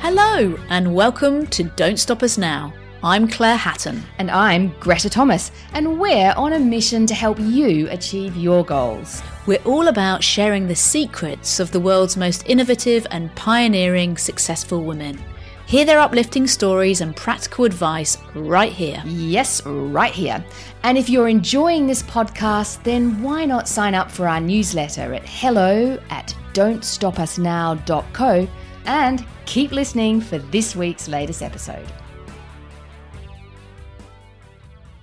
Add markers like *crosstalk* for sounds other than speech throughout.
Hello, and welcome to Don't Stop Us Now. I'm Claire Hatton. And I'm Greta Thomas, and we're on a mission to help you achieve your goals. We're all about sharing the secrets of the world's most innovative and pioneering successful women. Hear their uplifting stories and practical advice right here. Yes, right here. And if you're enjoying this podcast, then why not sign up for our newsletter at hello at don'tstopusnow.co and keep listening for this week's latest episode.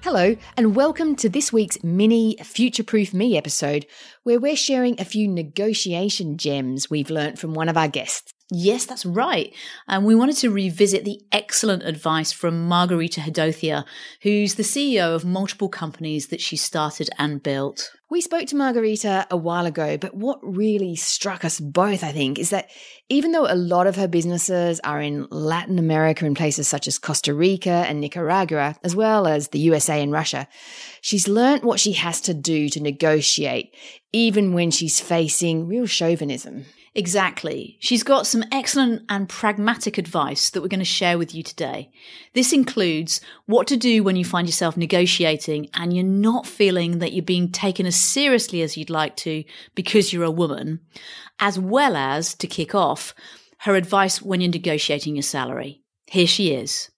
Hello, and welcome to this week's mini Future Proof Me episode, where we're sharing a few negotiation gems we've learnt from one of our guests. Yes, that's right. And we wanted to revisit the excellent advice from Margarita Hedothia, who's the CEO of multiple companies that she started and built. We spoke to Margarita a while ago, but what really struck us both, I think, is that even though a lot of her businesses are in Latin America in places such as Costa Rica and Nicaragua, as well as the USA and Russia, she's learnt what she has to do to negotiate, even when she's facing real chauvinism. Exactly. She's got some excellent and pragmatic advice that we're going to share with you today. This includes what to do when you find yourself negotiating and you're not feeling that you're being taken as seriously as you'd like to because you're a woman, as well as, to kick off, her advice when you're negotiating your salary. Here she is.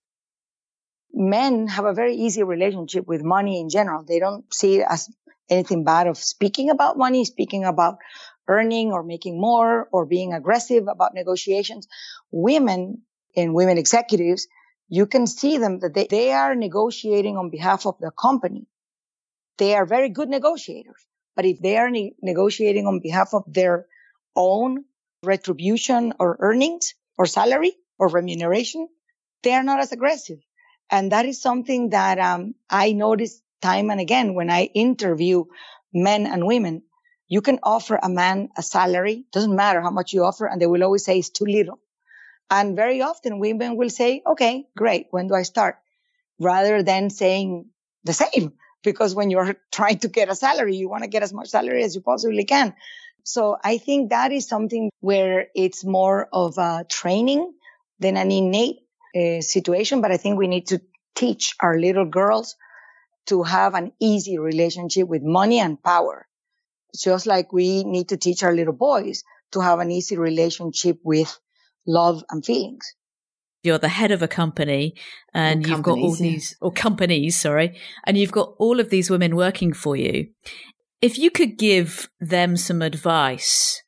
Men have a very easy relationship with money in general. They don't see it as anything bad of speaking about money, speaking about earning or making more or being aggressive about negotiations. Women and women executives, you can see them that they, they are negotiating on behalf of the company. They are very good negotiators. But if they are ne- negotiating on behalf of their own retribution or earnings or salary or remuneration, they are not as aggressive. And that is something that um, I notice time and again when I interview men and women you can offer a man a salary, doesn't matter how much you offer, and they will always say it's too little. And very often women will say, okay, great. When do I start? Rather than saying the same, because when you're *laughs* trying to get a salary, you want to get as much salary as you possibly can. So I think that is something where it's more of a training than an innate uh, situation. But I think we need to teach our little girls to have an easy relationship with money and power just like we need to teach our little boys to have an easy relationship with love and feelings. You're the head of a company and you've got all these, or companies, sorry, and you've got all of these women working for you. If you could give them some advice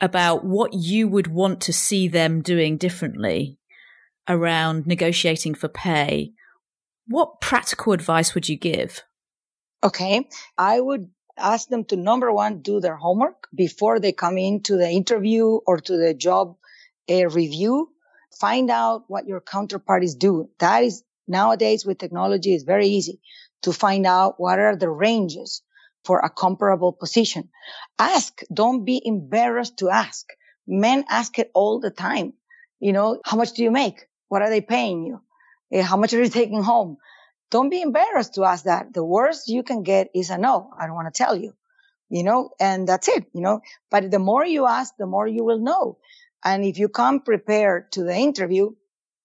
about what you would want to see them doing differently around negotiating for pay, what practical advice would you give? Okay. I would ask them to number one, do their homework before they come into the interview or to the job uh, review. Find out what your counterparties do. That is nowadays with technology is very easy to find out what are the ranges for a comparable position. Ask. Don't be embarrassed to ask. Men ask it all the time. You know, how much do you make? What are they paying you? Uh, how much are you *laughs* taking home? Don't be embarrassed to ask that. The worst you can get is a no. I don't want to tell you, you know, and that's it, you know, but the more you ask, the more you will know. And if you come prepared to the interview,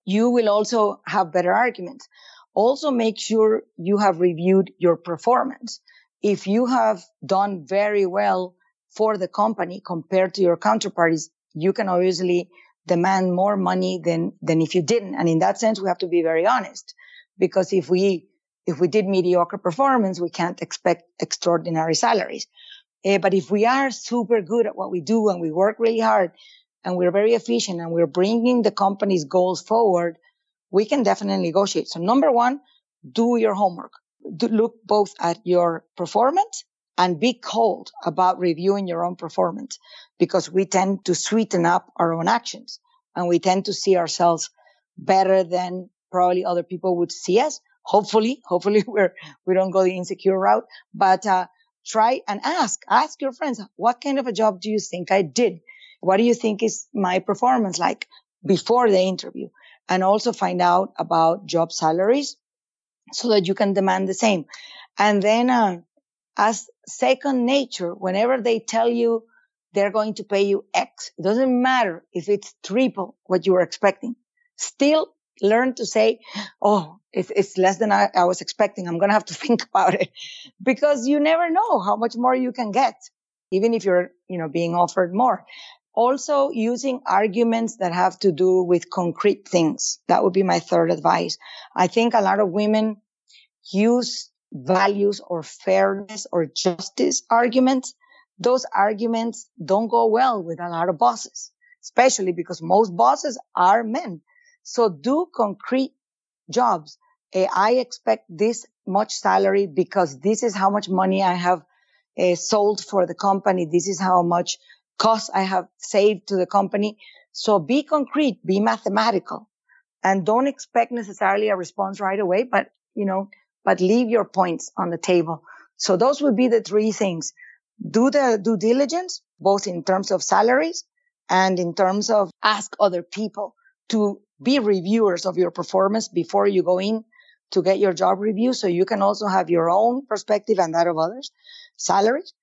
you will also have better arguments. Also make sure you have reviewed your performance. If you have done very well for the company compared to your counterparties, you can obviously demand more money than, than if you didn't. And in that sense, we have to be very honest because if we if we did mediocre performance, we can't expect extraordinary salaries. Uh, but if we are super good at what we do and we work really hard and we're very efficient and we're bringing the company's goals forward, we can definitely negotiate. So number one, do your homework. Do look both at your performance and be cold about reviewing your own performance because we tend to sweeten up our own actions and we tend to see ourselves better than probably other people would see us. Hopefully, *laughs* hopefully we're, we don't go the insecure route, but, uh, try and ask, ask your friends, what kind of a job do you think I did? What do you think is my performance like before the interview? And also find out about job salaries so that you can demand the same. And then, uh, as second nature, whenever they tell you they're going to pay you X, it doesn't matter if it's triple what you were expecting. Still learn to say, Oh, it's, it's less than I, I was expecting. I'm going to have to *laughs* think about it because you never know how much more you can get, even if you're, you know, being offered more. Also using arguments that have to do with concrete things. That would be my third advice. I think a lot of women use values or fairness or justice arguments. Those arguments don't go well with a lot of bosses, especially because most bosses are men. So do concrete jobs. Uh, I expect this much salary because this is how much money I have uh, sold for the company. This is how much cost I have saved to the company. So be concrete, be mathematical and don't expect necessarily a response right away, but you know, but leave your points on the table. So those would be the three things. Do the due diligence, both in terms of salaries and in terms of ask other people to be reviewers of your performance before you go in to get your job review. So you can also have your own perspective and that of others. Salaries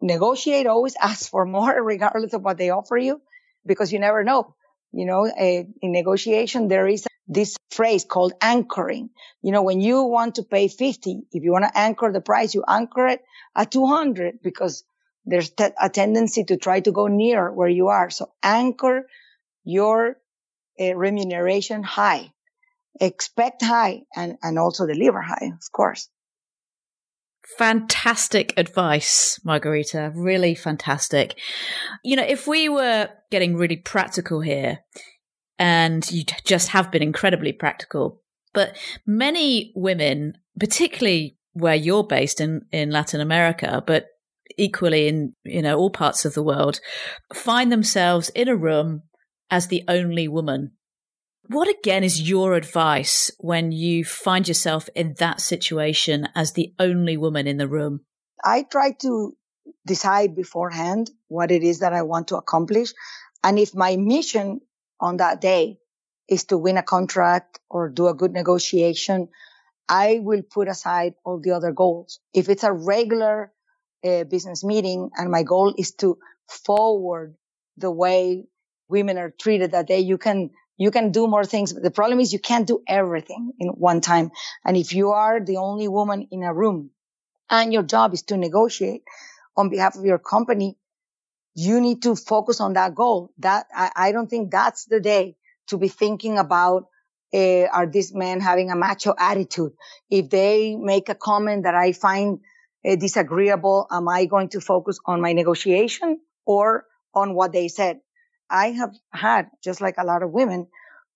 negotiate, always *laughs* ask for more regardless of what they offer you because you never know. You know, a, in negotiation, there is this phrase called anchoring. You know, when you want to pay 50, if you want to anchor the price, you anchor it at 200 because there's a tendency to try to go near where you are. So anchor your uh, remuneration high, expect high and, and also deliver high, of course. Fantastic advice, Margarita. Really fantastic. You know, if we were getting really practical here, and you just have been incredibly practical, but many women, particularly where you're based in, in Latin America, but equally in, you know, all parts of the world, find themselves in a room as the only woman what again is your advice when you find yourself in that situation as the only woman in the room? I try to decide beforehand what it is that I want to accomplish. And if my mission on that day is to win a contract or do a good negotiation, I will put aside all the other goals. If it's a regular uh, business meeting and my goal is to forward the way women are treated that day, you can you can do more things. But the problem is you can't do everything in one time. And if you are the only woman in a room and your job is to negotiate on behalf of your company, you need to focus on that goal. That I, I don't think that's the day to be thinking about uh, are these men having a macho attitude? If they make a comment that I find uh, disagreeable, am I going to focus on my negotiation or on what they said? I have had, just like a lot of women,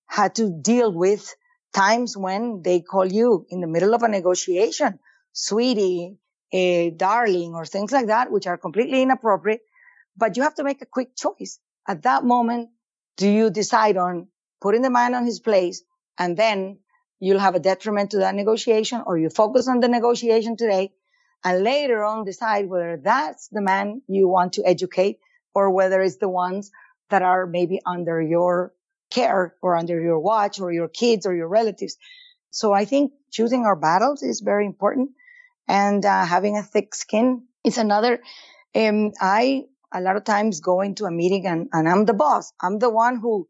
had to deal with times when they call you in the middle of a negotiation, sweetie, a darling, or things like that, which are completely inappropriate. But you have to make a quick choice. At that moment, do you decide on putting the man on his place and then you'll have a detriment to that negotiation or you focus on the negotiation today and later on decide whether that's the man you want to educate or whether it's the ones that are maybe under your care or under your watch or your kids or your relatives. So I think choosing our battles is very important and uh, having a thick skin is another. Um, I a lot of times go into a meeting and, and I'm the boss. I'm the one who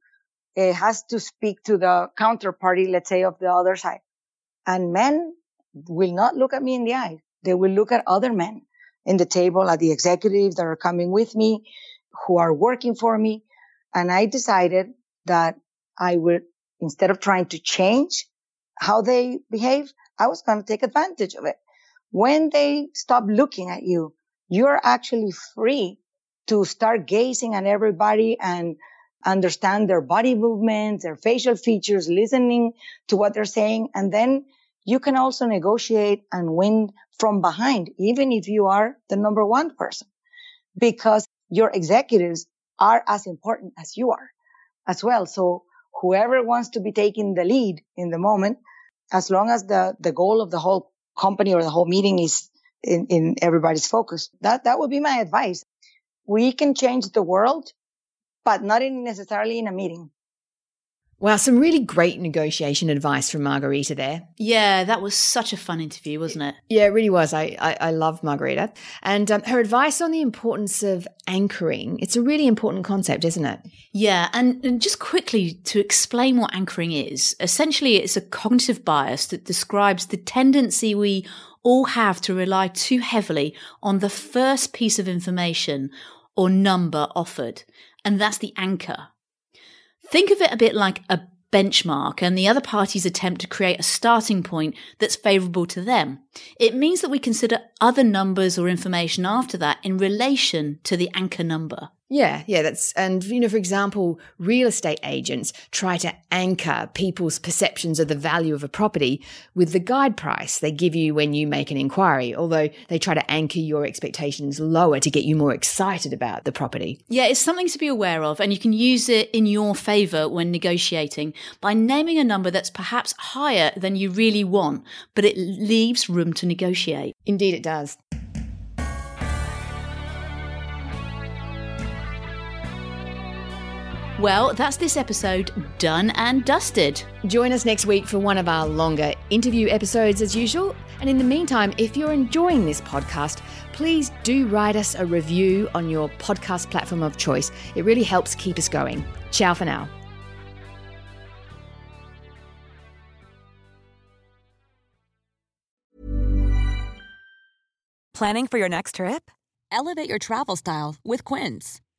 uh, has to speak to the counterparty, let's say, of the other side. And men will not look at me in the eye. They will look at other men in the table, at the executives that are coming with me, who are working for me. And I decided that I would, instead of trying to change how they behave, I was going to take advantage of it. When they stop looking at you, you're actually free to start gazing at everybody and understand their body movements, their facial features, listening to what they're saying. And then you can also negotiate and win from behind, even if you are the number one person, because your executives are as important as you are as well. So whoever wants to be taking the lead in the moment, as long as the, the goal of the whole company or the whole meeting is in, in everybody's focus, that, that would be my advice. We can change the world, but not in necessarily in a meeting. Wow, some really great negotiation advice from Margarita there. Yeah, that was such a fun interview, wasn't it? Yeah, it really was. I I, I love Margarita and um, her advice on the importance of anchoring. It's a really important concept, isn't it? Yeah, and, and just quickly to explain what anchoring is. Essentially, it's a cognitive bias that describes the tendency we all have to rely too heavily on the first piece of information or number offered, and that's the anchor. Think of it a bit like a benchmark and the other party's attempt to create a starting point that's favorable to them. It means that we consider other numbers or information after that in relation to the anchor number. Yeah, yeah, that's, and, you know, for example, real estate agents try to anchor people's perceptions of the value of a property with the guide price they give you when you make an inquiry, although they try to anchor your expectations lower to get you more excited about the property. Yeah, it's something to be aware of, and you can use it in your favor when negotiating by naming a number that's perhaps higher than you really want, but it leaves room to negotiate. Indeed, it does. Well, that's this episode done and dusted. Join us next week for one of our longer interview episodes as usual. And in the meantime, if you're enjoying this podcast, please do write us a review on your podcast platform of choice. It really helps keep us going. Ciao for now. Planning for your next trip? Elevate your travel style with Quince.